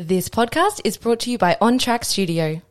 This podcast is brought to you by On Track Studio.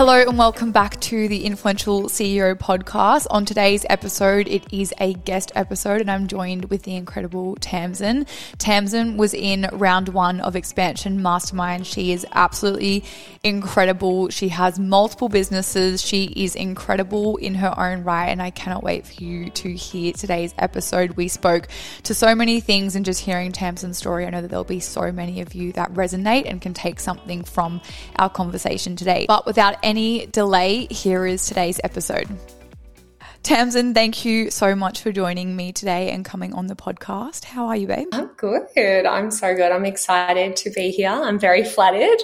Hello and welcome back to the Influential CEO podcast. On today's episode, it is a guest episode and I'm joined with the incredible Tamsin. Tamsin was in round one of Expansion Mastermind. She is absolutely incredible. She has multiple businesses. She is incredible in her own right and I cannot wait for you to hear today's episode. We spoke to so many things and just hearing Tamsin's story, I know that there'll be so many of you that resonate and can take something from our conversation today. But without delay, here is today's episode. Tamsin, thank you so much for joining me today and coming on the podcast. How are you, babe? I'm good. I'm so good. I'm excited to be here. I'm very flattered.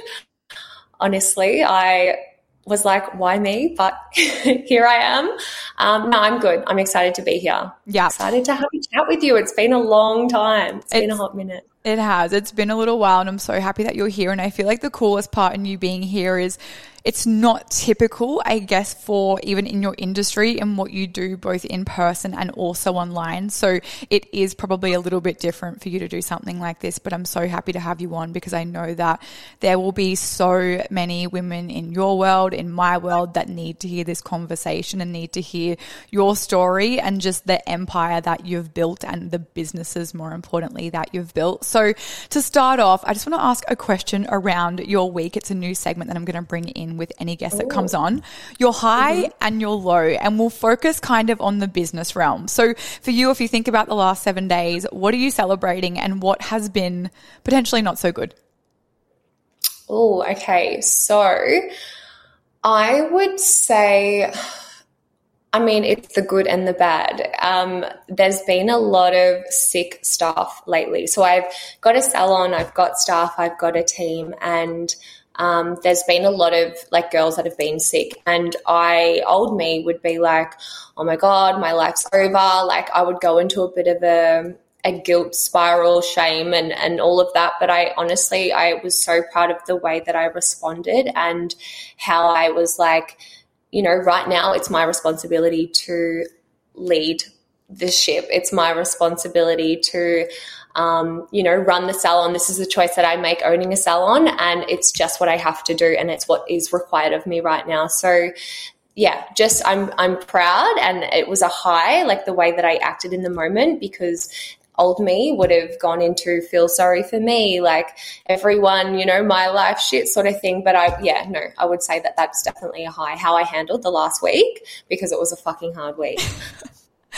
Honestly, I was like, why me? But here I am. Um, no, I'm good. I'm excited to be here. Yeah. Excited to have a chat with you. It's been a long time. it's, it's been a hot minute. It has. It's been a little while, and I'm so happy that you're here. And I feel like the coolest part in you being here is it's not typical, I guess, for even in your industry and what you do both in person and also online. So it is probably a little bit different for you to do something like this, but I'm so happy to have you on because I know that there will be so many women in your world, in my world, that need to hear this conversation and need to hear your story and just the empire that you've built and the businesses, more importantly, that you've built. So to start off, I just want to ask a question around your week. It's a new segment that I'm going to bring in with any guest Ooh. that comes on, your high mm-hmm. and your low, and we'll focus kind of on the business realm. So for you, if you think about the last seven days, what are you celebrating and what has been potentially not so good? Oh, okay. So I would say, I mean, it's the good and the bad. Um, there's been a lot of sick staff lately. So I've got a salon, I've got staff, I've got a team, and um, there's been a lot of like girls that have been sick, and I, old me, would be like, oh my God, my life's over. Like, I would go into a bit of a, a guilt spiral, shame, and, and all of that. But I honestly, I was so proud of the way that I responded and how I was like, you know, right now it's my responsibility to lead the ship. It's my responsibility to um, you know, run the salon. This is a choice that I make owning a salon, and it's just what I have to do, and it's what is required of me right now. So, yeah, just I'm I'm proud, and it was a high, like the way that I acted in the moment, because old me would have gone into feel sorry for me, like everyone, you know, my life shit sort of thing. But I, yeah, no, I would say that that's definitely a high. How I handled the last week because it was a fucking hard week.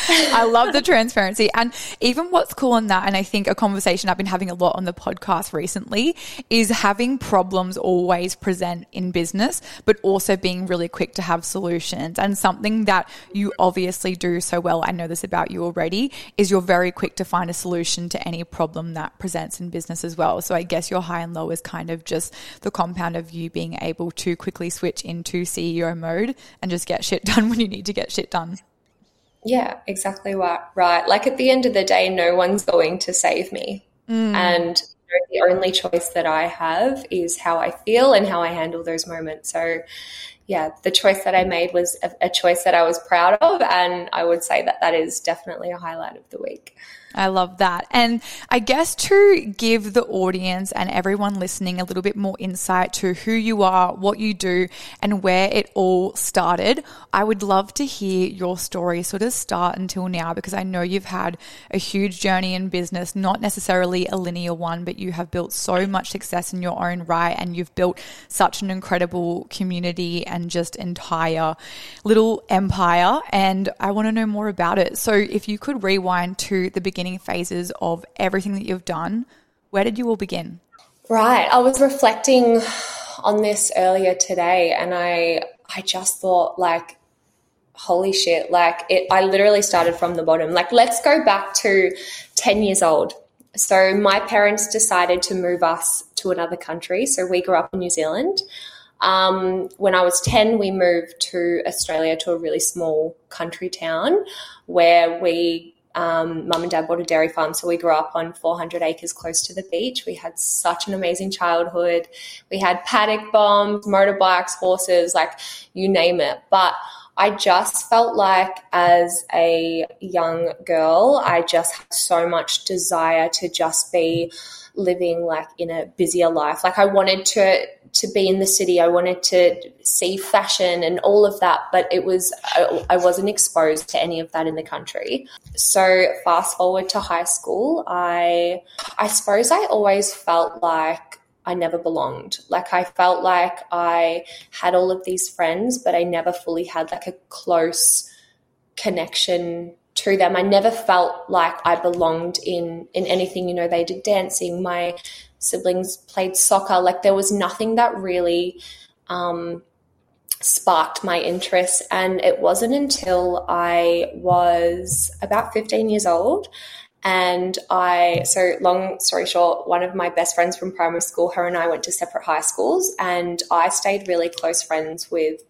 I love the transparency. And even what's cool in that, and I think a conversation I've been having a lot on the podcast recently, is having problems always present in business, but also being really quick to have solutions. And something that you obviously do so well, I know this about you already, is you're very quick to find a solution to any problem that presents in business as well. So I guess your high and low is kind of just the compound of you being able to quickly switch into CEO mode and just get shit done when you need to get shit done. Yeah, exactly right. Right. Like at the end of the day, no one's going to save me. Mm. And you know, the only choice that I have is how I feel and how I handle those moments. So, yeah, the choice that I made was a, a choice that I was proud of. And I would say that that is definitely a highlight of the week. I love that. And I guess to give the audience and everyone listening a little bit more insight to who you are, what you do, and where it all started, I would love to hear your story sort of start until now because I know you've had a huge journey in business, not necessarily a linear one, but you have built so much success in your own right and you've built such an incredible community and just entire little empire. And I want to know more about it. So if you could rewind to the beginning beginning phases of everything that you've done, where did you all begin? Right. I was reflecting on this earlier today and I I just thought like holy shit like it I literally started from the bottom. Like let's go back to 10 years old. So my parents decided to move us to another country. So we grew up in New Zealand. Um, when I was 10, we moved to Australia to a really small country town where we um, mum and dad bought a dairy farm, so we grew up on 400 acres close to the beach. We had such an amazing childhood. We had paddock bombs, motorbikes, horses, like you name it. But I just felt like as a young girl, I just had so much desire to just be living like in a busier life. Like I wanted to to be in the city. I wanted to see fashion and all of that, but it was I, I wasn't exposed to any of that in the country. So fast forward to high school, I I suppose I always felt like I never belonged. Like I felt like I had all of these friends, but I never fully had like a close connection to them. I never felt like I belonged in in anything. You know, they did dancing. My siblings played soccer. Like there was nothing that really um, sparked my interest. And it wasn't until I was about 15 years old. And I, so long story short, one of my best friends from primary school, her and I went to separate high schools, and I stayed really close friends with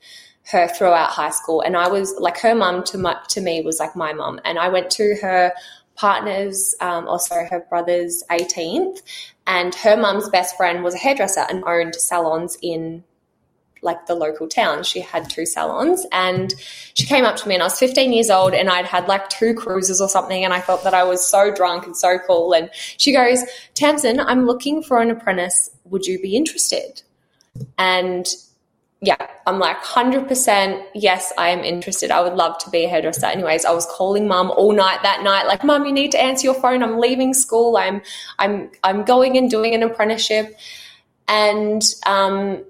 her throughout high school. And I was like, her mum to, to me was like my mum. And I went to her partner's, um, also her brother's 18th, and her mum's best friend was a hairdresser and owned salons in like the local town. She had two salons and she came up to me and I was 15 years old and I'd had like two cruises or something and I thought that I was so drunk and so cool. And she goes, Tamsin, I'm looking for an apprentice. Would you be interested? And yeah, I'm like 100% yes, I am interested. I would love to be a hairdresser. Anyways, I was calling mum all night that night like, "Mum, you need to answer your phone. I'm leaving school. I'm I'm I'm going and doing an apprenticeship." And um,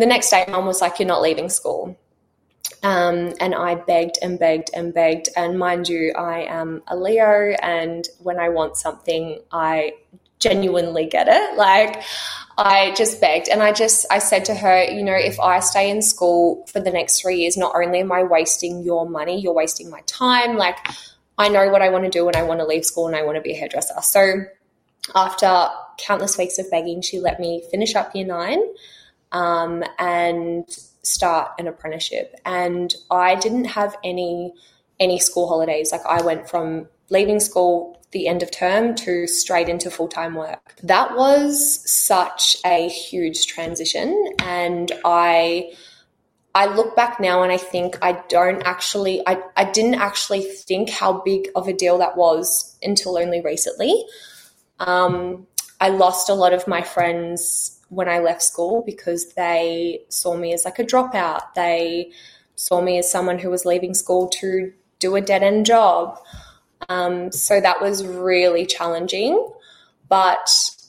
the next day mum was like, "You're not leaving school." Um, and I begged and begged and begged. And mind you, I am a Leo, and when I want something, I genuinely get it. Like, I just begged and I just I said to her, you know, if I stay in school for the next 3 years, not only am I wasting your money, you're wasting my time. Like I know what I want to do and I want to leave school and I want to be a hairdresser. So after countless weeks of begging, she let me finish up year 9 um, and start an apprenticeship. And I didn't have any any school holidays. Like I went from leaving school the end of term to straight into full time work. That was such a huge transition. And I, I look back now and I think I don't actually, I, I didn't actually think how big of a deal that was until only recently. Um, I lost a lot of my friends when I left school because they saw me as like a dropout. They saw me as someone who was leaving school to do a dead end job. Um, so that was really challenging. But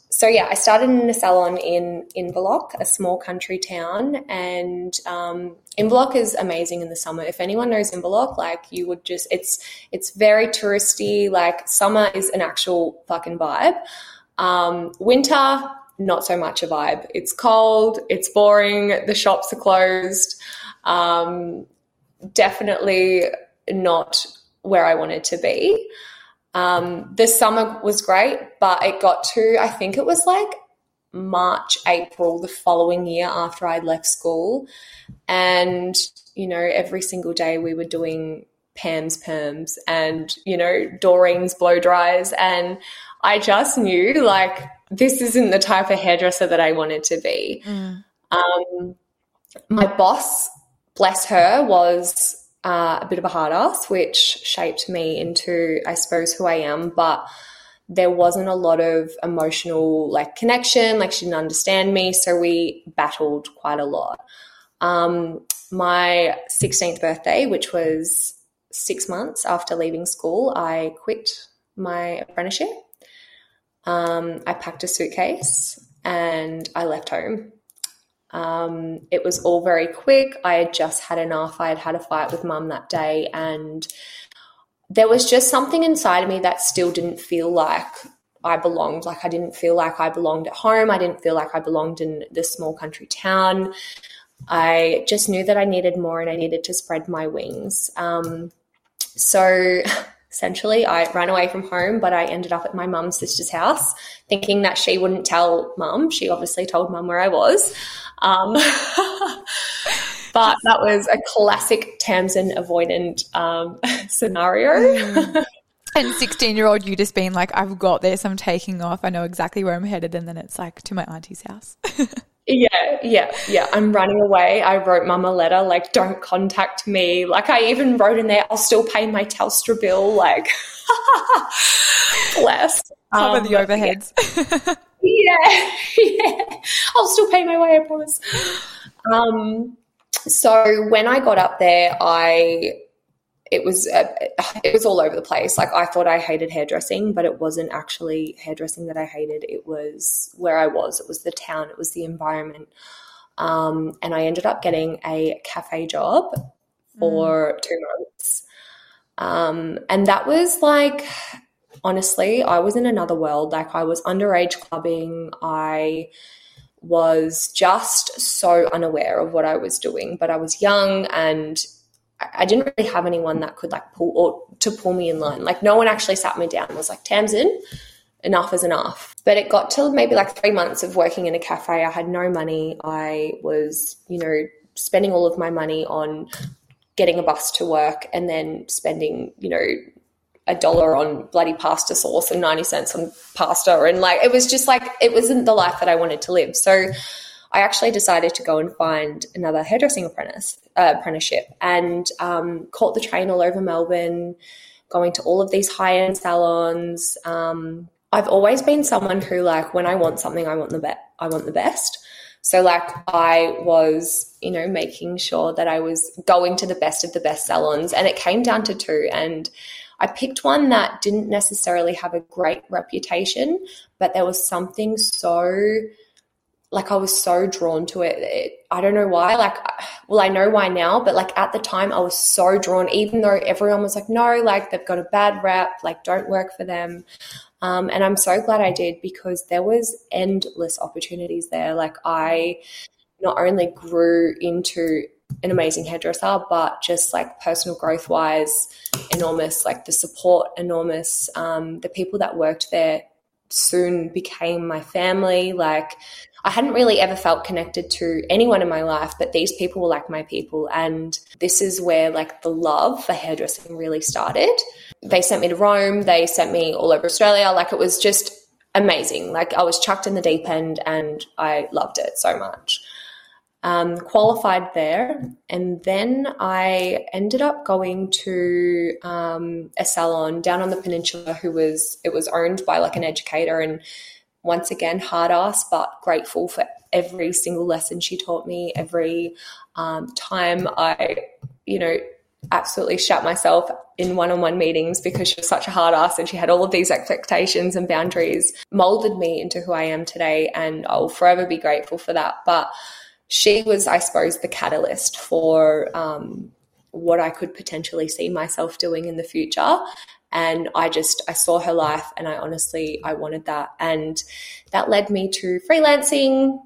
so yeah, I started in a salon in Inverloch, a small country town, and um, Inverloch is amazing in the summer. If anyone knows Inverloch, like you would just it's it's very touristy. Like summer is an actual fucking vibe. Um, winter, not so much a vibe. It's cold, it's boring, the shops are closed. Um, definitely not where I wanted to be. Um, the summer was great, but it got to, I think it was like March, April the following year after I left school. And, you know, every single day we were doing Pam's perms and, you know, Doreen's blow dries. And I just knew like this isn't the type of hairdresser that I wanted to be. Mm. Um, my boss, bless her, was uh, a bit of a hard ass, which shaped me into, I suppose, who I am. But there wasn't a lot of emotional like connection. Like she didn't understand me, so we battled quite a lot. Um, my 16th birthday, which was six months after leaving school, I quit my apprenticeship. Um, I packed a suitcase and I left home. Um, it was all very quick. I had just had enough. I had had a fight with mum that day, and there was just something inside of me that still didn't feel like I belonged. Like I didn't feel like I belonged at home. I didn't feel like I belonged in this small country town. I just knew that I needed more and I needed to spread my wings. Um, so essentially. I ran away from home, but I ended up at my mum's sister's house thinking that she wouldn't tell mum. She obviously told mum where I was. Um, but that was a classic Tamsin avoidant um, scenario. Mm. And 16 year old you just being like, I've got this, I'm taking off, I know exactly where I'm headed. And then it's like to my auntie's house. Yeah, yeah, yeah. I'm running away. I wrote mum a letter like, don't contact me. Like, I even wrote in there, I'll still pay my Telstra bill. Like, bless. Cover um, the overheads. Yeah. yeah, yeah. I'll still pay my way, I promise. Um, so when I got up there, I it was uh, it was all over the place. Like I thought I hated hairdressing, but it wasn't actually hairdressing that I hated. It was where I was. It was the town. It was the environment. Um, and I ended up getting a cafe job for mm. two months. Um, and that was like, honestly, I was in another world. Like I was underage clubbing. I was just so unaware of what I was doing, but I was young and I didn't really have anyone that could like pull or to pull me in line. Like no one actually sat me down and was like, Tamsin, enough is enough. But it got to maybe like three months of working in a cafe. I had no money. I was, you know, spending all of my money on getting a bus to work and then spending, you know, a dollar on bloody pasta sauce and 90 cents on pasta. And like, it was just like, it wasn't the life that I wanted to live. So I actually decided to go and find another hairdressing apprentice uh, apprenticeship and um, caught the train all over Melbourne, going to all of these high end salons. Um, I've always been someone who, like, when I want something, I want the best. I want the best. So, like, I was, you know, making sure that I was going to the best of the best salons, and it came down to two. And I picked one that didn't necessarily have a great reputation, but there was something so like I was so drawn to it. it. I don't know why. Like, well, I know why now, but like at the time, I was so drawn. Even though everyone was like, "No, like they've got a bad rep. Like, don't work for them." Um, and I'm so glad I did because there was endless opportunities there. Like, I not only grew into an amazing hairdresser, but just like personal growth wise, enormous. Like the support, enormous. Um, the people that worked there soon became my family. Like I hadn't really ever felt connected to anyone in my life, but these people were like my people. And this is where like the love for hairdressing really started. They sent me to Rome, they sent me all over Australia. Like it was just amazing. Like I was chucked in the deep end and I loved it so much. Um, qualified there, and then I ended up going to um, a salon down on the peninsula. Who was it was owned by like an educator, and once again, hard ass, but grateful for every single lesson she taught me, every um, time I, you know, absolutely shut myself in one on one meetings because she was such a hard ass and she had all of these expectations and boundaries, molded me into who I am today. And I'll forever be grateful for that. But she was, I suppose, the catalyst for um, what I could potentially see myself doing in the future. And i just i saw her life and i honestly i wanted that. And that led me to freelancing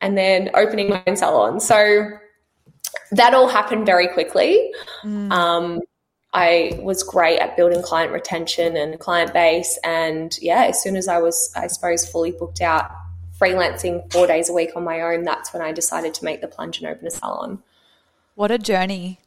and then opening my own salon. So that all happened very quickly. Mm. um, i was great at building client retention and client base. And yeah as soon as i was i suppose fully booked out freelancing four days a week on my own that's when i decided to make the plunge and open a salon. What a journey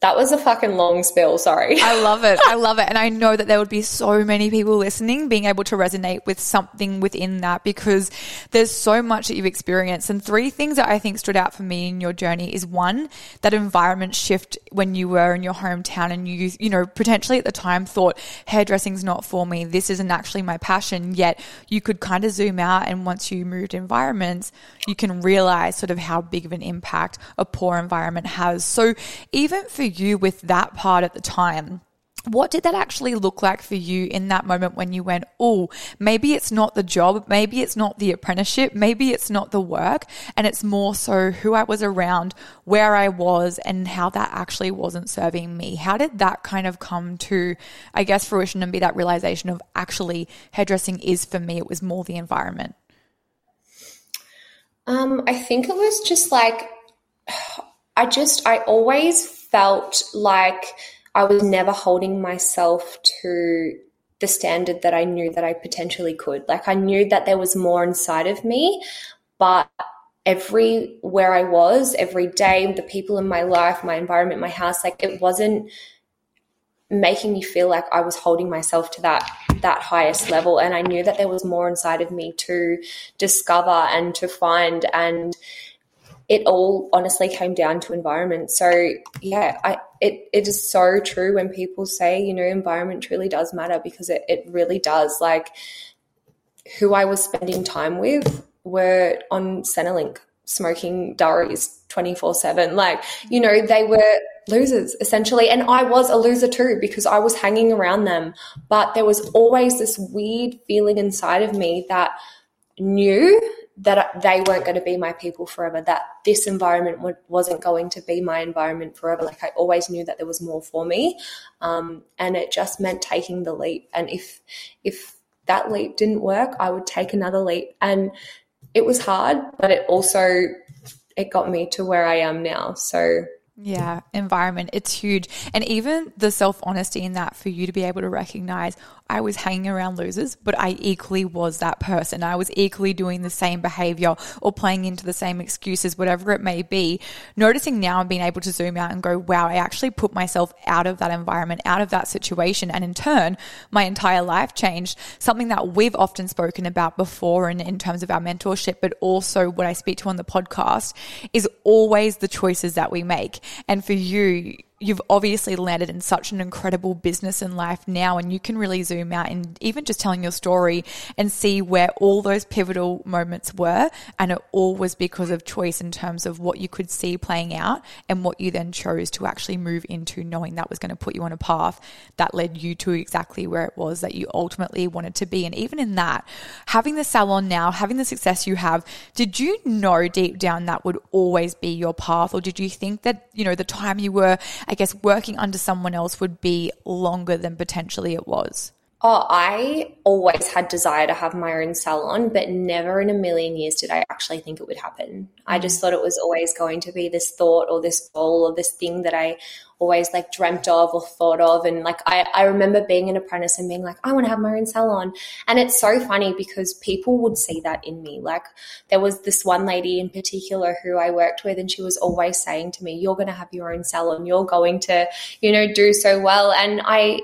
that was a fucking long spill. Sorry. I love it. I love it. And I know that there would be so many people listening being able to resonate with something within that because there's so much that you've experienced. And three things that I think stood out for me in your journey is one, that environment shift when you were in your hometown and you, you know, potentially at the time thought hairdressing's not for me. This isn't actually my passion. Yet you could kind of zoom out. And once you moved environments, you can realize sort of how big of an impact a poor environment has. So even for you with that part at the time? What did that actually look like for you in that moment when you went, oh, maybe it's not the job, maybe it's not the apprenticeship, maybe it's not the work, and it's more so who I was around, where I was, and how that actually wasn't serving me? How did that kind of come to, I guess, fruition and be that realization of actually hairdressing is for me? It was more the environment. Um, I think it was just like, I just, I always felt like I was never holding myself to the standard that I knew that I potentially could. Like I knew that there was more inside of me, but everywhere I was, every day, the people in my life, my environment, my house, like it wasn't making me feel like I was holding myself to that that highest level and I knew that there was more inside of me to discover and to find and it all honestly came down to environment. So yeah, I it it is so true when people say, you know, environment truly does matter because it, it really does. Like who I was spending time with were on Centrelink smoking durries 24 7. Like, you know, they were losers essentially. And I was a loser too because I was hanging around them. But there was always this weird feeling inside of me that knew that they weren't going to be my people forever, that this environment wasn't going to be my environment forever. Like I always knew that there was more for me. Um, and it just meant taking the leap. And if, if that leap didn't work, I would take another leap. And it was hard, but it also, it got me to where I am now. So yeah, environment. It's huge. And even the self honesty in that for you to be able to recognize, I was hanging around losers, but I equally was that person. I was equally doing the same behavior or playing into the same excuses, whatever it may be. Noticing now and being able to zoom out and go, wow, I actually put myself out of that environment, out of that situation. And in turn, my entire life changed. Something that we've often spoken about before and in terms of our mentorship, but also what I speak to on the podcast is always the choices that we make. And for you, you've obviously landed in such an incredible business and life now and you can really zoom out and even just telling your story and see where all those pivotal moments were and it all was because of choice in terms of what you could see playing out and what you then chose to actually move into knowing that was going to put you on a path that led you to exactly where it was that you ultimately wanted to be. And even in that having the salon now having the success you have did you know deep down that would always be your path? Or did you think that you know the time you were I guess working under someone else would be longer than potentially it was? Oh, I always had desire to have my own salon, but never in a million years did I actually think it would happen. I just mm. thought it was always going to be this thought or this goal or this thing that I always like dreamt of or thought of. And like I, I remember being an apprentice and being like, I want to have my own salon. And it's so funny because people would see that in me. Like there was this one lady in particular who I worked with, and she was always saying to me, You're going to have your own salon. You're going to, you know, do so well. And I,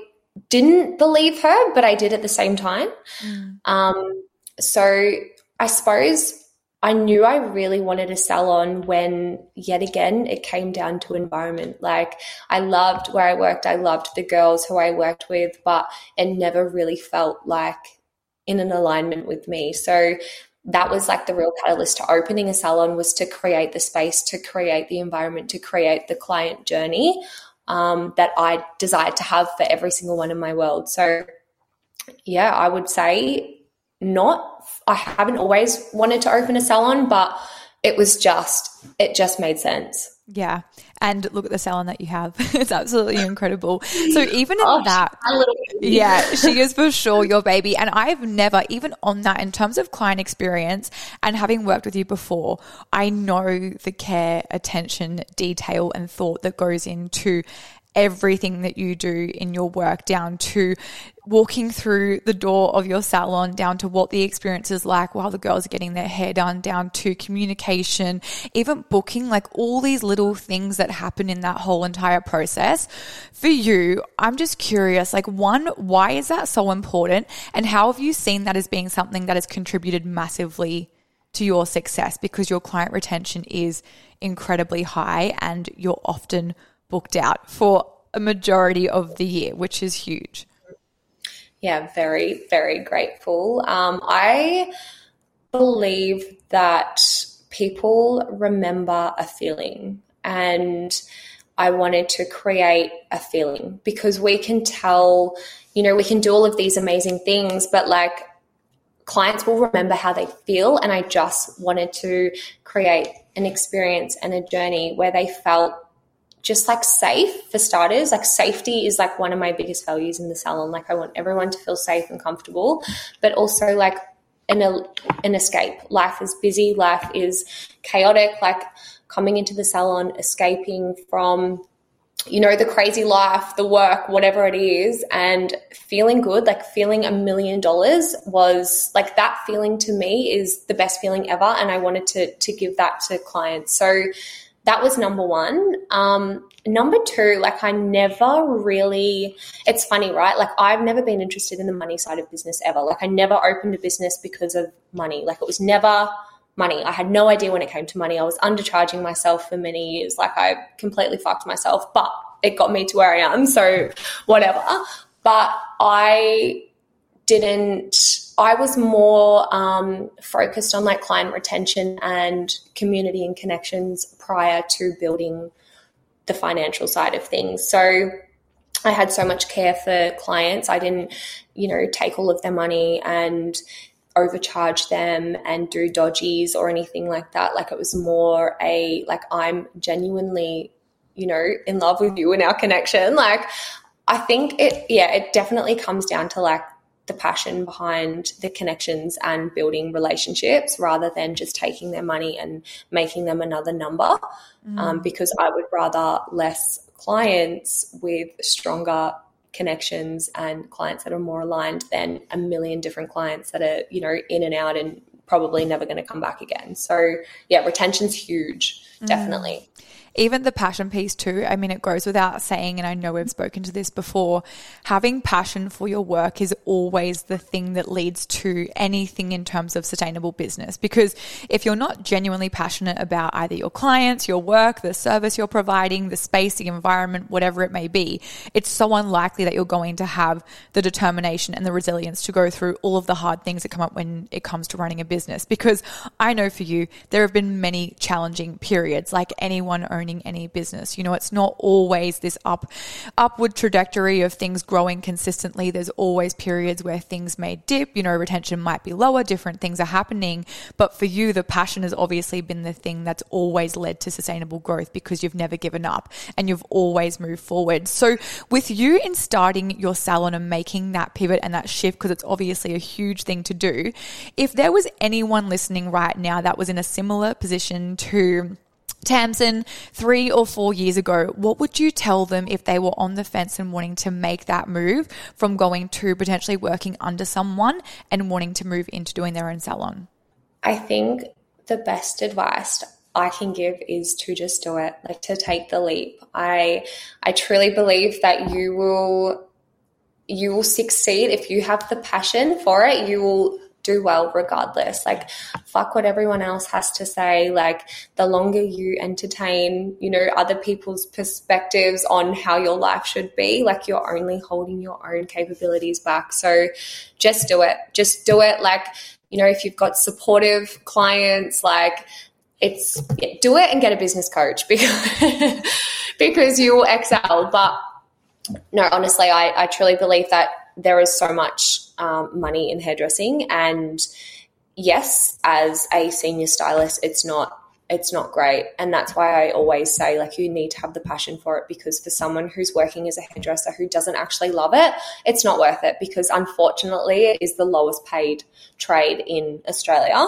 didn't believe her, but I did at the same time. Mm. Um, so I suppose I knew I really wanted a salon when, yet again, it came down to environment. Like, I loved where I worked, I loved the girls who I worked with, but it never really felt like in an alignment with me. So, that was like the real catalyst to opening a salon was to create the space, to create the environment, to create the client journey um, that I desired to have for every single one in my world. So, yeah, I would say not. I haven't always wanted to open a salon, but it was just, it just made sense. Yeah. And look at the salon that you have. it's absolutely incredible. So even in oh, that, yeah, she is for sure your baby. And I've never, even on that, in terms of client experience and having worked with you before, I know the care, attention, detail, and thought that goes into everything that you do in your work down to walking through the door of your salon down to what the experience is like while the girls are getting their hair done down to communication even booking like all these little things that happen in that whole entire process. For you i'm just curious like one why is that so important? And how have you seen that as being something that has contributed massively to your success? Because your client retention is incredibly high and you're often booked out for a majority of the year, which is huge. Yeah, very, very grateful. Um, I believe that people remember a feeling and I wanted to create a feeling because we can tell, you know, we can do all of these amazing things, but like clients will remember how they feel. And I just wanted to create an experience and a journey where they felt just like safe for starters. Like safety is like one of my biggest values in the salon. Like I want everyone to feel safe and comfortable, but also like an an escape. Life is busy. Life is chaotic. Like coming into the salon, escaping from you know the crazy life, the work, whatever it is, and feeling good. Like feeling a million dollars was like that feeling to me is the best feeling ever, and I wanted to to give that to clients. So that was number one. Um, number two, like I never really, it's funny, right? Like I've never been interested in the money side of business ever. Like I never opened a business because of money. Like it was never money. I had no idea when it came to money. I was undercharging myself for many years. Like I completely fucked myself, but it got me to where I am. So whatever. But I didn't, I was more um, focused on like client retention and community and connections prior to building the financial side of things. So I had so much care for clients. I didn't, you know, take all of their money and overcharge them and do dodgies or anything like that. Like it was more a like I'm genuinely, you know, in love with you and our connection. Like I think it yeah, it definitely comes down to like the passion behind the connections and building relationships rather than just taking their money and making them another number. Mm. Um, because I would rather less clients with stronger connections and clients that are more aligned than a million different clients that are, you know, in and out and probably never going to come back again. So, yeah, retention's huge, mm. definitely even the passion piece too. I mean, it goes without saying, and I know we've spoken to this before. Having passion for your work is always the thing that leads to anything in terms of sustainable business. Because if you're not genuinely passionate about either your clients, your work, the service you're providing, the space, the environment, whatever it may be, it's so unlikely that you're going to have the determination and the resilience to go through all of the hard things that come up when it comes to running a business. Because I know for you, there have been many challenging periods, like anyone owning owning any business. You know, it's not always this up upward trajectory of things growing consistently. There's always periods where things may dip, you know, retention might be lower, different things are happening. But for you, the passion has obviously been the thing that's always led to sustainable growth because you've never given up and you've always moved forward. So with you in starting your salon and making that pivot and that shift, because it's obviously a huge thing to do, if there was anyone listening right now that was in a similar position to Tamsin, three or four years ago, what would you tell them if they were on the fence and wanting to make that move from going to potentially working under someone and wanting to move into doing their own salon? I think the best advice I can give is to just do it, like to take the leap. I I truly believe that you will you will succeed if you have the passion for it. You will do well regardless. Like, fuck what everyone else has to say. Like, the longer you entertain, you know, other people's perspectives on how your life should be, like, you're only holding your own capabilities back. So just do it. Just do it. Like, you know, if you've got supportive clients, like, it's yeah, do it and get a business coach because because you will excel. But no, honestly, I, I truly believe that there is so much um, money in hairdressing, and yes, as a senior stylist, it's not it's not great. And that's why i always say like you need to have the passion for it because for someone who's working as a hairdresser who doesn't actually love it it's not worth it because unfortunately it is the lowest paid trade in australia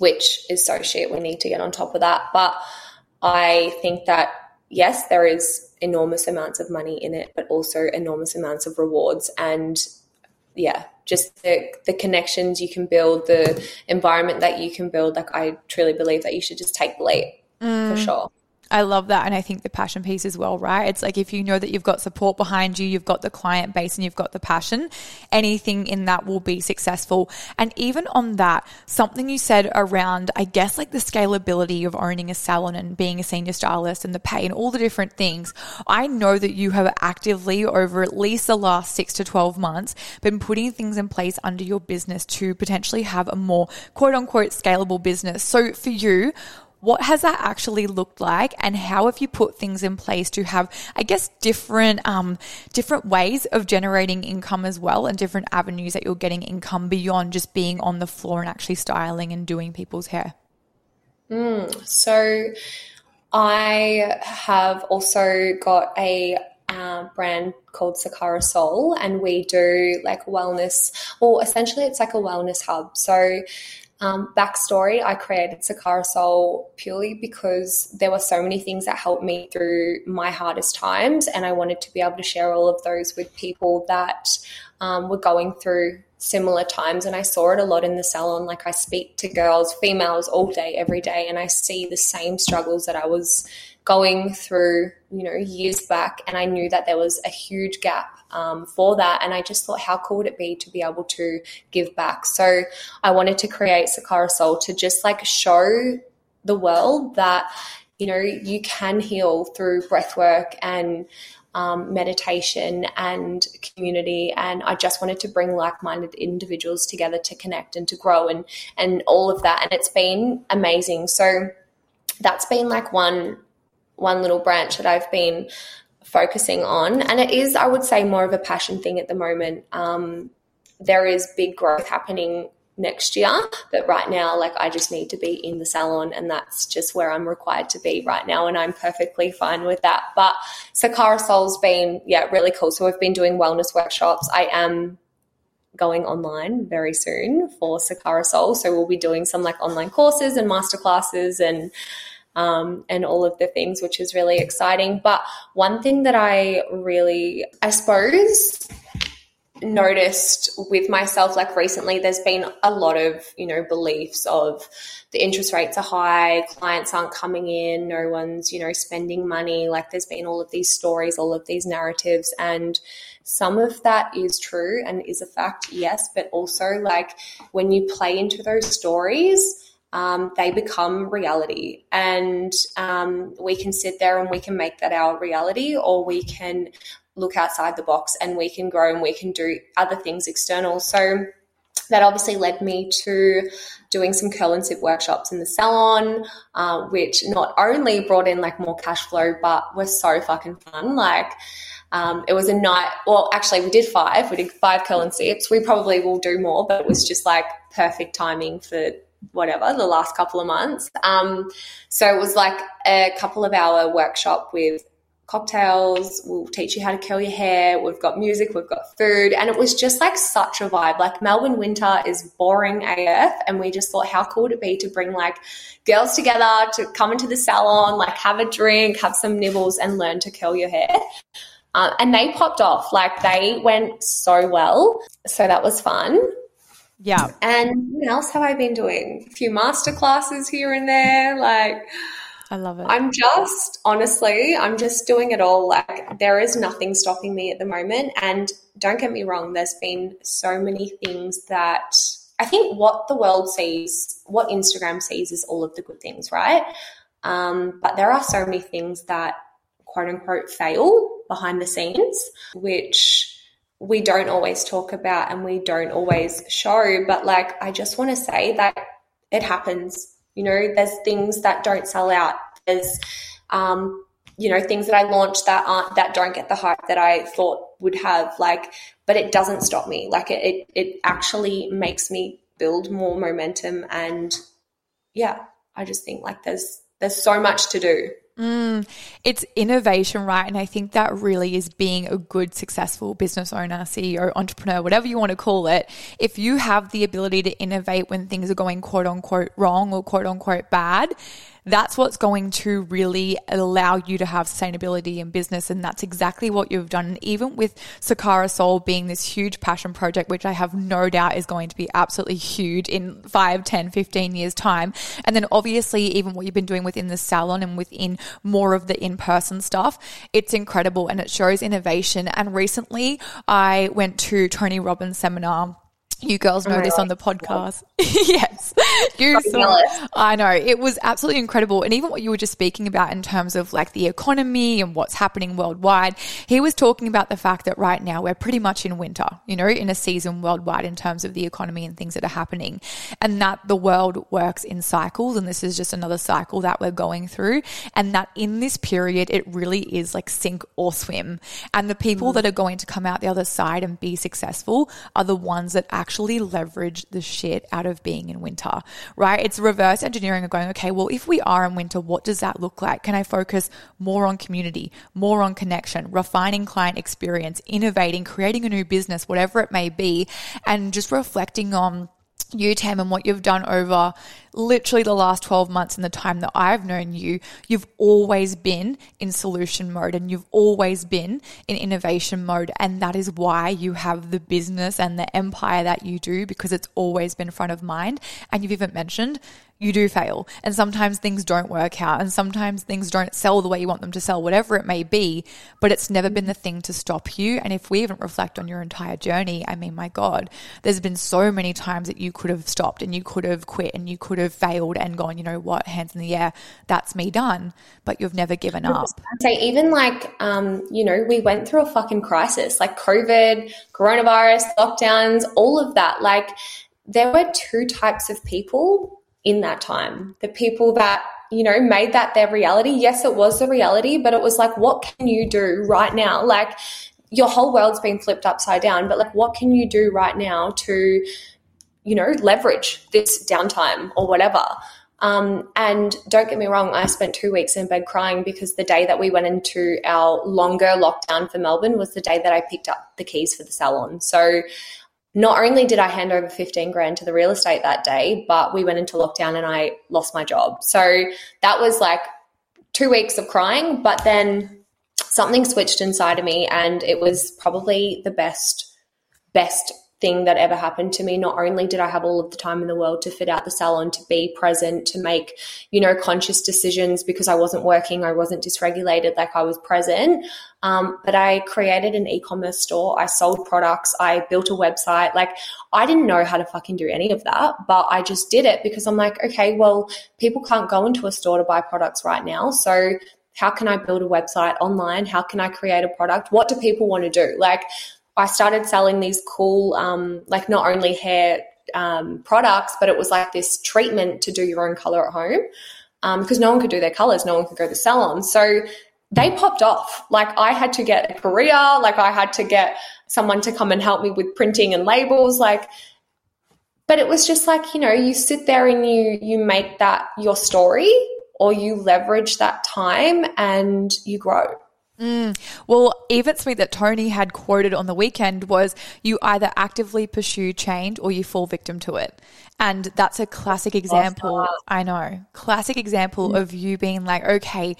which is so shit. We need to get on top of that. But i think that yes there is enormous amounts of money in it, but also enormous amounts of rewards. And yeah, just the, the connections you can build, the environment that you can build. Like, I truly believe that you should just take the leap mm. for sure. I love that. And I think the passion piece as well, right? It's like if you know that you've got support behind you, you've got the client base and you've got the passion, anything in that will be successful. And even on that, something you said around, I guess, like the scalability of owning a salon and being a senior stylist and the pay and all the different things. I know that you have actively over at least the last six to 12 months been putting things in place under your business to potentially have a more quote unquote scalable business. So for you, what has that actually looked like and how have you put things in place to have i guess different um, different ways of generating income as well and different avenues that you're getting income beyond just being on the floor and actually styling and doing people's hair mm, so i have also got a uh, brand called Sakara Soul, and we do like wellness. Well, essentially, it's like a wellness hub. So um, backstory I created Sakara Soul purely because there were so many things that helped me through my hardest times, and I wanted to be able to share all of those with people that um, were going through similar times. And I saw it a lot in the salon. Like I speak to girls, females all day, every day, and I see the same struggles that I was going through, you know, years back, and I knew that there was a huge gap um, for that. And I just thought, how cool would it be to be able to give back? So I wanted to create Sakara Soul to just like show the world that, you know, you can heal through breath work and um, meditation and community. And I just wanted to bring like-minded individuals together to connect and to grow and and all of that. And it's been amazing. So that's been like one one little branch that I've been focusing on. And it is, I would say, more of a passion thing at the moment. Um, there is big growth happening next year. But right now, like I just need to be in the salon and that's just where I'm required to be right now. And I'm perfectly fine with that. But Sakara Soul's been, yeah, really cool. So we've been doing wellness workshops. I am going online very soon for Sakara Soul. So we'll be doing some like online courses and masterclasses and um, and all of the things, which is really exciting. But one thing that I really, I suppose, noticed with myself like recently there's been a lot of you know beliefs of the interest rates are high clients aren't coming in no one's you know spending money like there's been all of these stories all of these narratives and some of that is true and is a fact yes but also like when you play into those stories um, they become reality. And um, we can sit there and we can make that our reality, or we can look outside the box and we can grow and we can do other things external. So that obviously led me to doing some curl and sip workshops in the salon, uh, which not only brought in like more cash flow, but was so fucking fun. Like, um, it was a night. Well, actually, we did five. We did five curl and sips. We probably will do more, but it was just like perfect timing for whatever the last couple of months. Um, so it was like a couple of hour workshop with cocktails. We'll teach you how to curl your hair. We've got music, we've got food. And it was just like such a vibe. Like Melbourne winter is boring AF. And we just thought, how cool would it be to bring like girls together to come into the salon, like have a drink, have some nibbles, and learn to curl your hair. Uh, and they popped off. Like they went so well. So that was fun. Yeah. And what else have I been doing? A few master classes here and there. Like, I love it. I'm just, honestly, I'm just doing it all. Like, there is nothing stopping me at the moment. And don't get me wrong, there's been so many things that I think what the world sees, what Instagram sees is all of the good things, right? Um, but there are so many things that quote unquote fail behind the scenes, which we don't always talk about and we don't always show. But like, I just want to say that it happens you know, there's things that don't sell out. There's, um, you know, things that I launch that aren't that don't get the hype that I thought would have. Like, but it doesn't stop me. Like, it it, actually makes me build more momentum. And yeah, I just think like there's there's so much to do. Mm, it's innovation, right? And I think that really is being a good, successful business owner, CEO, entrepreneur, whatever you want to call it. If you have the ability to innovate when things are going quote unquote wrong or quote unquote bad, that's what's going to really allow you to have sustainability in business. And that's exactly what you've done. And even with Sakara Soul being this huge passion project, which I have no doubt is going to be absolutely huge in 5, 10, 15 years time. And then obviously even what you've been doing within the salon and within more of the in-person stuff, it's incredible and it shows innovation. And recently I went to Tony Robbins seminar you girls know oh this on the podcast. yes. You saw, I know. It was absolutely incredible. And even what you were just speaking about in terms of like the economy and what's happening worldwide, he was talking about the fact that right now we're pretty much in winter, you know, in a season worldwide in terms of the economy and things that are happening. And that the world works in cycles. And this is just another cycle that we're going through. And that in this period, it really is like sink or swim. And the people mm. that are going to come out the other side and be successful are the ones that actually actually leverage the shit out of being in winter, right? It's reverse engineering of going, okay, well, if we are in winter, what does that look like? Can I focus more on community, more on connection, refining client experience, innovating, creating a new business, whatever it may be, and just reflecting on you, Tam, and what you've done over literally the last 12 months and the time that I've known you, you've always been in solution mode and you've always been in innovation mode. And that is why you have the business and the empire that you do because it's always been front of mind. And you've even mentioned you do fail and sometimes things don't work out and sometimes things don't sell the way you want them to sell, whatever it may be, but it's never been the thing to stop you. And if we even reflect on your entire journey, I mean, my God, there's been so many times that you could have stopped and you could have quit and you could have failed and gone, you know what, hands in the air, that's me done. But you've never given up. I Say, even like, um, you know, we went through a fucking crisis like COVID, coronavirus, lockdowns, all of that. Like, there were two types of people in that time. The people that, you know, made that their reality. Yes, it was the reality, but it was like, what can you do right now? Like, your whole world's been flipped upside down, but like, what can you do right now to, you know, leverage this downtime or whatever? Um, and don't get me wrong, I spent two weeks in bed crying because the day that we went into our longer lockdown for Melbourne was the day that I picked up the keys for the salon. So not only did I hand over 15 grand to the real estate that day, but we went into lockdown and I lost my job. So that was like two weeks of crying, but then something switched inside of me and it was probably the best, best thing that ever happened to me. Not only did I have all of the time in the world to fit out the salon, to be present, to make, you know, conscious decisions because I wasn't working, I wasn't dysregulated, like I was present. Um, but I created an e-commerce store. I sold products. I built a website. Like I didn't know how to fucking do any of that, but I just did it because I'm like, okay, well, people can't go into a store to buy products right now. So how can I build a website online? How can I create a product? What do people want to do? Like I started selling these cool, um, like not only hair um, products, but it was like this treatment to do your own color at home because um, no one could do their colors, no one could go to the salon. So they popped off. Like I had to get a career, like I had to get someone to come and help me with printing and labels, like. But it was just like you know, you sit there and you you make that your story, or you leverage that time and you grow. Mm. Well, even something that Tony had quoted on the weekend was you either actively pursue change or you fall victim to it. And that's a classic example. I know, classic example mm. of you being like, okay,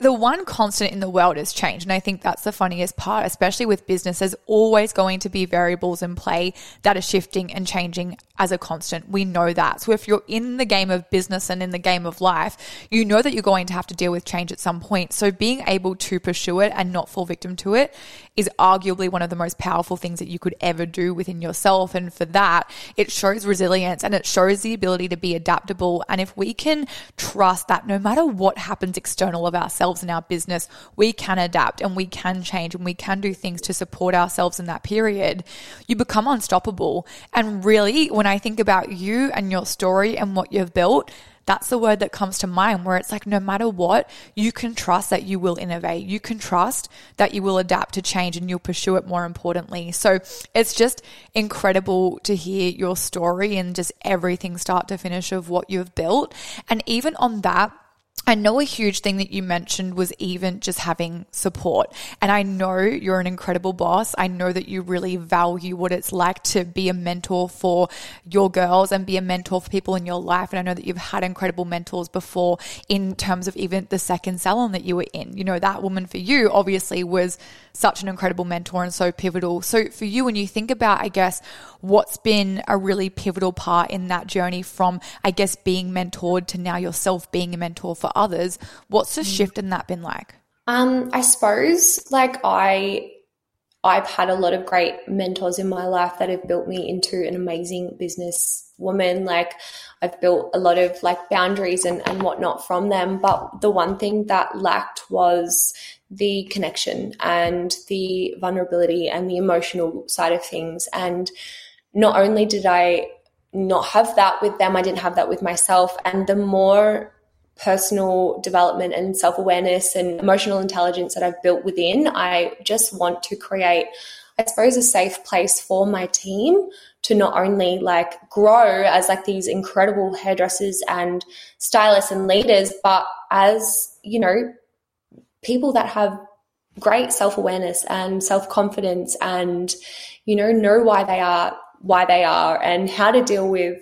the one constant in the world is change. And I think that's the funniest part, especially with business. There's always going to be variables in play that are shifting and changing as a constant. We know that. So if you're in the game of business and in the game of life, you know that you're going to have to deal with change at some point. So being able to pursue it and not fall victim to it is arguably one of the most powerful things that you could ever do within yourself. And for that, it shows resilience and it shows the ability to be adaptable. And if we can trust that no matter what happens external of ourselves in our business, we can adapt and we can change and we can do things to support ourselves in that period, you become unstoppable. And really, when I think about you and your story and what you've built, that's the word that comes to mind where it's like no matter what, you can trust that you will innovate. You can trust that you will adapt to change and you'll pursue it more importantly. So it's just incredible to hear your story and just everything start to finish of what you've built. And even on that, I know a huge thing that you mentioned was even just having support. And I know you're an incredible boss. I know that you really value what it's like to be a mentor for your girls and be a mentor for people in your life. And I know that you've had incredible mentors before in terms of even the second salon that you were in. You know, that woman for you obviously was such an incredible mentor and so pivotal. So for you, when you think about, I guess, what's been a really pivotal part in that journey from, I guess, being mentored to now yourself being a mentor for others, what's the mm. shift in that been like? Um, I suppose like I I've had a lot of great mentors in my life that have built me into an amazing business woman. Like I've built a lot of like boundaries and, and whatnot from them. But the one thing that lacked was the connection and the vulnerability and the emotional side of things. And not only did I not have that with them, I didn't have that with myself. And the more personal development and self awareness and emotional intelligence that I've built within, I just want to create, I suppose, a safe place for my team to not only like grow as like these incredible hairdressers and stylists and leaders, but as, you know, people that have great self-awareness and self-confidence and you know know why they are why they are and how to deal with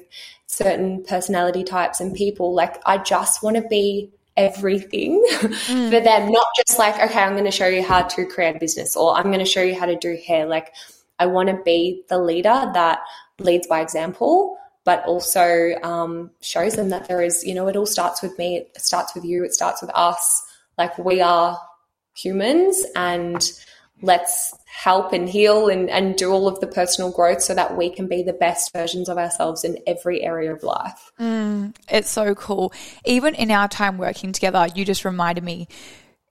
certain personality types and people like i just want to be everything mm. for them not just like okay i'm going to show you how to create a business or i'm going to show you how to do hair like i want to be the leader that leads by example but also um, shows them that there is, you know, it all starts with me, it starts with you, it starts with us. Like we are humans and let's help and heal and, and do all of the personal growth so that we can be the best versions of ourselves in every area of life. Mm, it's so cool. Even in our time working together, you just reminded me,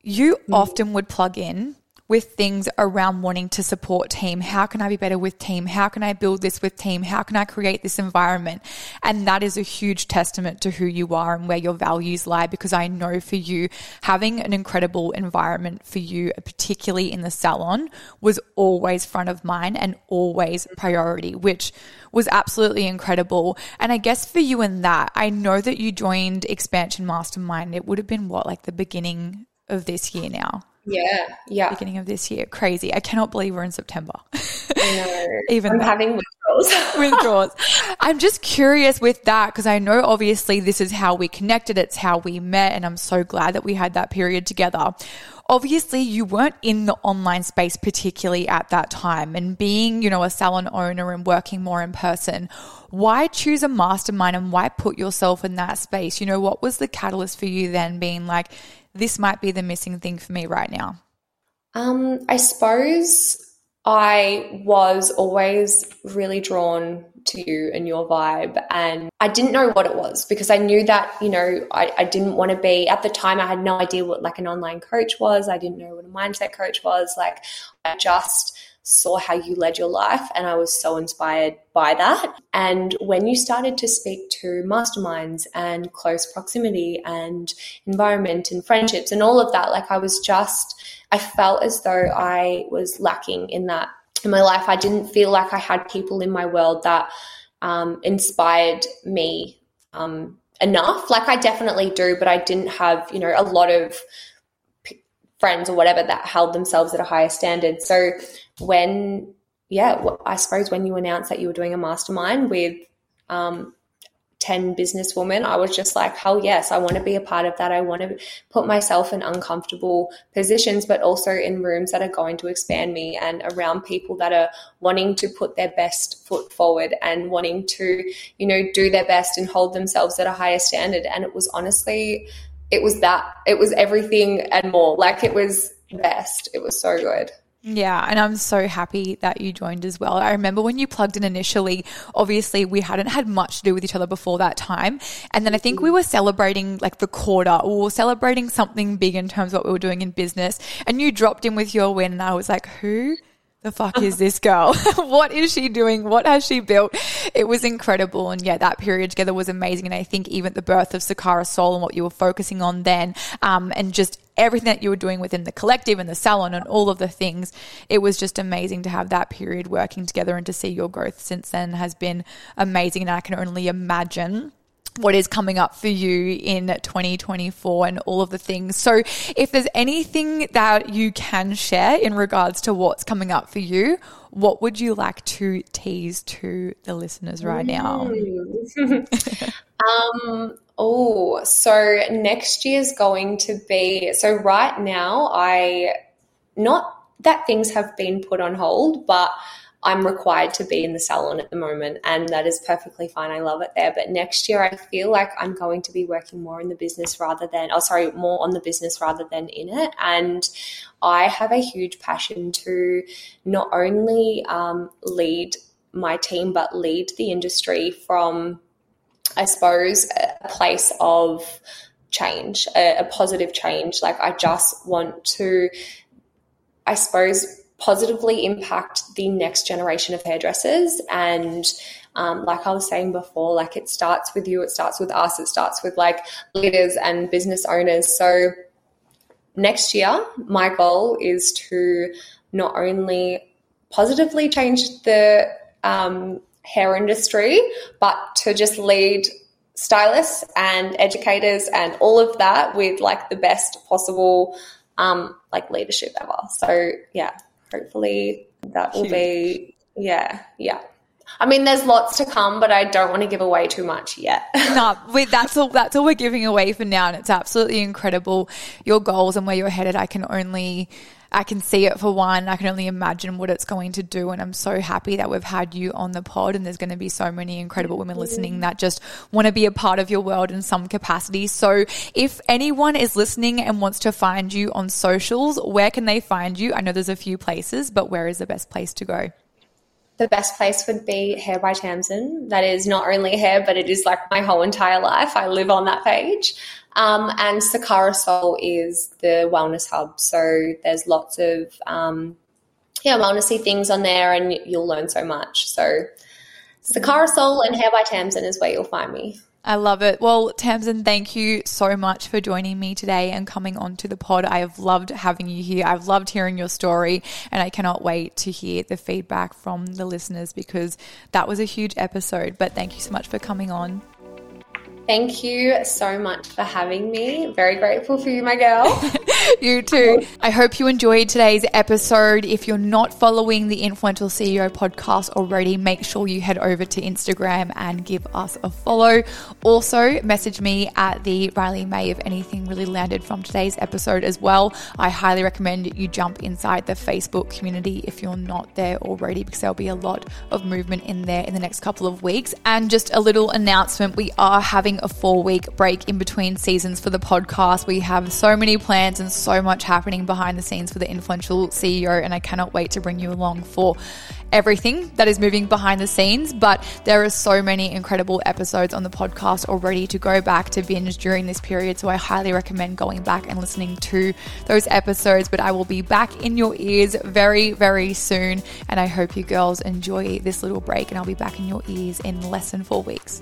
you mm. often would plug in with things around wanting to support team. How can I be better with team? How can I build this with team? How can I create this environment? And that is a huge testament to who you are and where your values lie because I know for you, having an incredible environment for you, particularly in the salon, was always front of mind and always priority, which was absolutely incredible. And I guess for you in that, I know that you joined Expansion Mastermind. It would have been what, like the beginning of this year now? Yeah, yeah. Beginning of this year. Crazy. I cannot believe we're in September. I know. Even I'm having withdrawals. withdrawals. I'm just curious with that because I know obviously this is how we connected. It's how we met. And I'm so glad that we had that period together. Obviously, you weren't in the online space particularly at that time and being, you know, a salon owner and working more in person. Why choose a mastermind and why put yourself in that space? You know, what was the catalyst for you then being like, this might be the missing thing for me right now? Um, I suppose I was always really drawn to you and your vibe. And I didn't know what it was because I knew that, you know, I, I didn't want to be at the time, I had no idea what like an online coach was. I didn't know what a mindset coach was. Like, I just saw how you led your life and I was so inspired by that. And when you started to speak to masterminds and close proximity and environment and friendships and all of that, like I was just, I felt as though I was lacking in that in my life. I didn't feel like I had people in my world that um, inspired me um, enough. Like I definitely do, but I didn't have, you know, a lot of friends or whatever that held themselves at a higher standard. So when, yeah, I suppose when you announced that you were doing a mastermind with um, 10 businesswomen, I was just like, hell yes, I want to be a part of that. I want to put myself in uncomfortable positions, but also in rooms that are going to expand me and around people that are wanting to put their best foot forward and wanting to, you know, do their best and hold themselves at a higher standard. And it was honestly, it was that, it was everything and more. Like it was best. It was so good. Yeah, and I'm so happy that you joined as well. I remember when you plugged in initially, obviously we hadn't had much to do with each other before that time. And then I think we were celebrating like the quarter or celebrating something big in terms of what we were doing in business. And you dropped in with your win and I was like, who the fuck is this girl? what is she doing? What has she built? It was incredible. And yeah, that period together was amazing. And I think even the birth of Sakara Soul and what you were focusing on then, um, and just everything that you were doing within the collective and the salon and all of the things, it was just amazing to have that period working together and to see your growth since then has been amazing. And I can only imagine what is coming up for you in 2024 and all of the things. So, if there's anything that you can share in regards to what's coming up for you, what would you like to tease to the listeners right now? um, oh, so next year's going to be so right now, I not that things have been put on hold, but I'm required to be in the salon at the moment, and that is perfectly fine. I love it there. But next year, I feel like I'm going to be working more in the business rather than, oh, sorry, more on the business rather than in it. And I have a huge passion to not only um, lead my team, but lead the industry from, I suppose, a place of change, a, a positive change. Like, I just want to, I suppose, positively impact the next generation of hairdressers. And um, like I was saying before, like it starts with you, it starts with us, it starts with like leaders and business owners. So next year, my goal is to not only positively change the um, hair industry, but to just lead stylists and educators and all of that with like the best possible um, like leadership ever. So yeah, hopefully that will be yeah yeah I mean, there's lots to come, but I don't want to give away too much yet. no, wait, that's all. That's all we're giving away for now, and it's absolutely incredible. Your goals and where you're headed, I can only I can see it for one. I can only imagine what it's going to do. And I'm so happy that we've had you on the pod. And there's going to be so many incredible women listening that just want to be a part of your world in some capacity. So if anyone is listening and wants to find you on socials, where can they find you? I know there's a few places, but where is the best place to go? The best place would be Hair by Tamsin. That is not only hair, but it is like my whole entire life. I live on that page. Um, and Sakara Soul is the wellness hub. So there's lots of um, yeah wellnessy things on there, and you'll learn so much. So Sakara Soul and Hair by Tamsin is where you'll find me. I love it. Well, Tamsin, thank you so much for joining me today and coming onto the pod. I have loved having you here. I've loved hearing your story, and I cannot wait to hear the feedback from the listeners because that was a huge episode. But thank you so much for coming on. Thank you so much for having me. Very grateful for you, my girl. you too. I hope you enjoyed today's episode. If you're not following the Influential CEO podcast already, make sure you head over to Instagram and give us a follow. Also, message me at the Riley May if anything really landed from today's episode as well. I highly recommend you jump inside the Facebook community if you're not there already, because there'll be a lot of movement in there in the next couple of weeks. And just a little announcement we are having a four week break in between seasons for the podcast. We have so many plans and so much happening behind the scenes for the influential CEO, and I cannot wait to bring you along for everything that is moving behind the scenes. But there are so many incredible episodes on the podcast already to go back to binge during this period. So I highly recommend going back and listening to those episodes. But I will be back in your ears very, very soon. And I hope you girls enjoy this little break, and I'll be back in your ears in less than four weeks.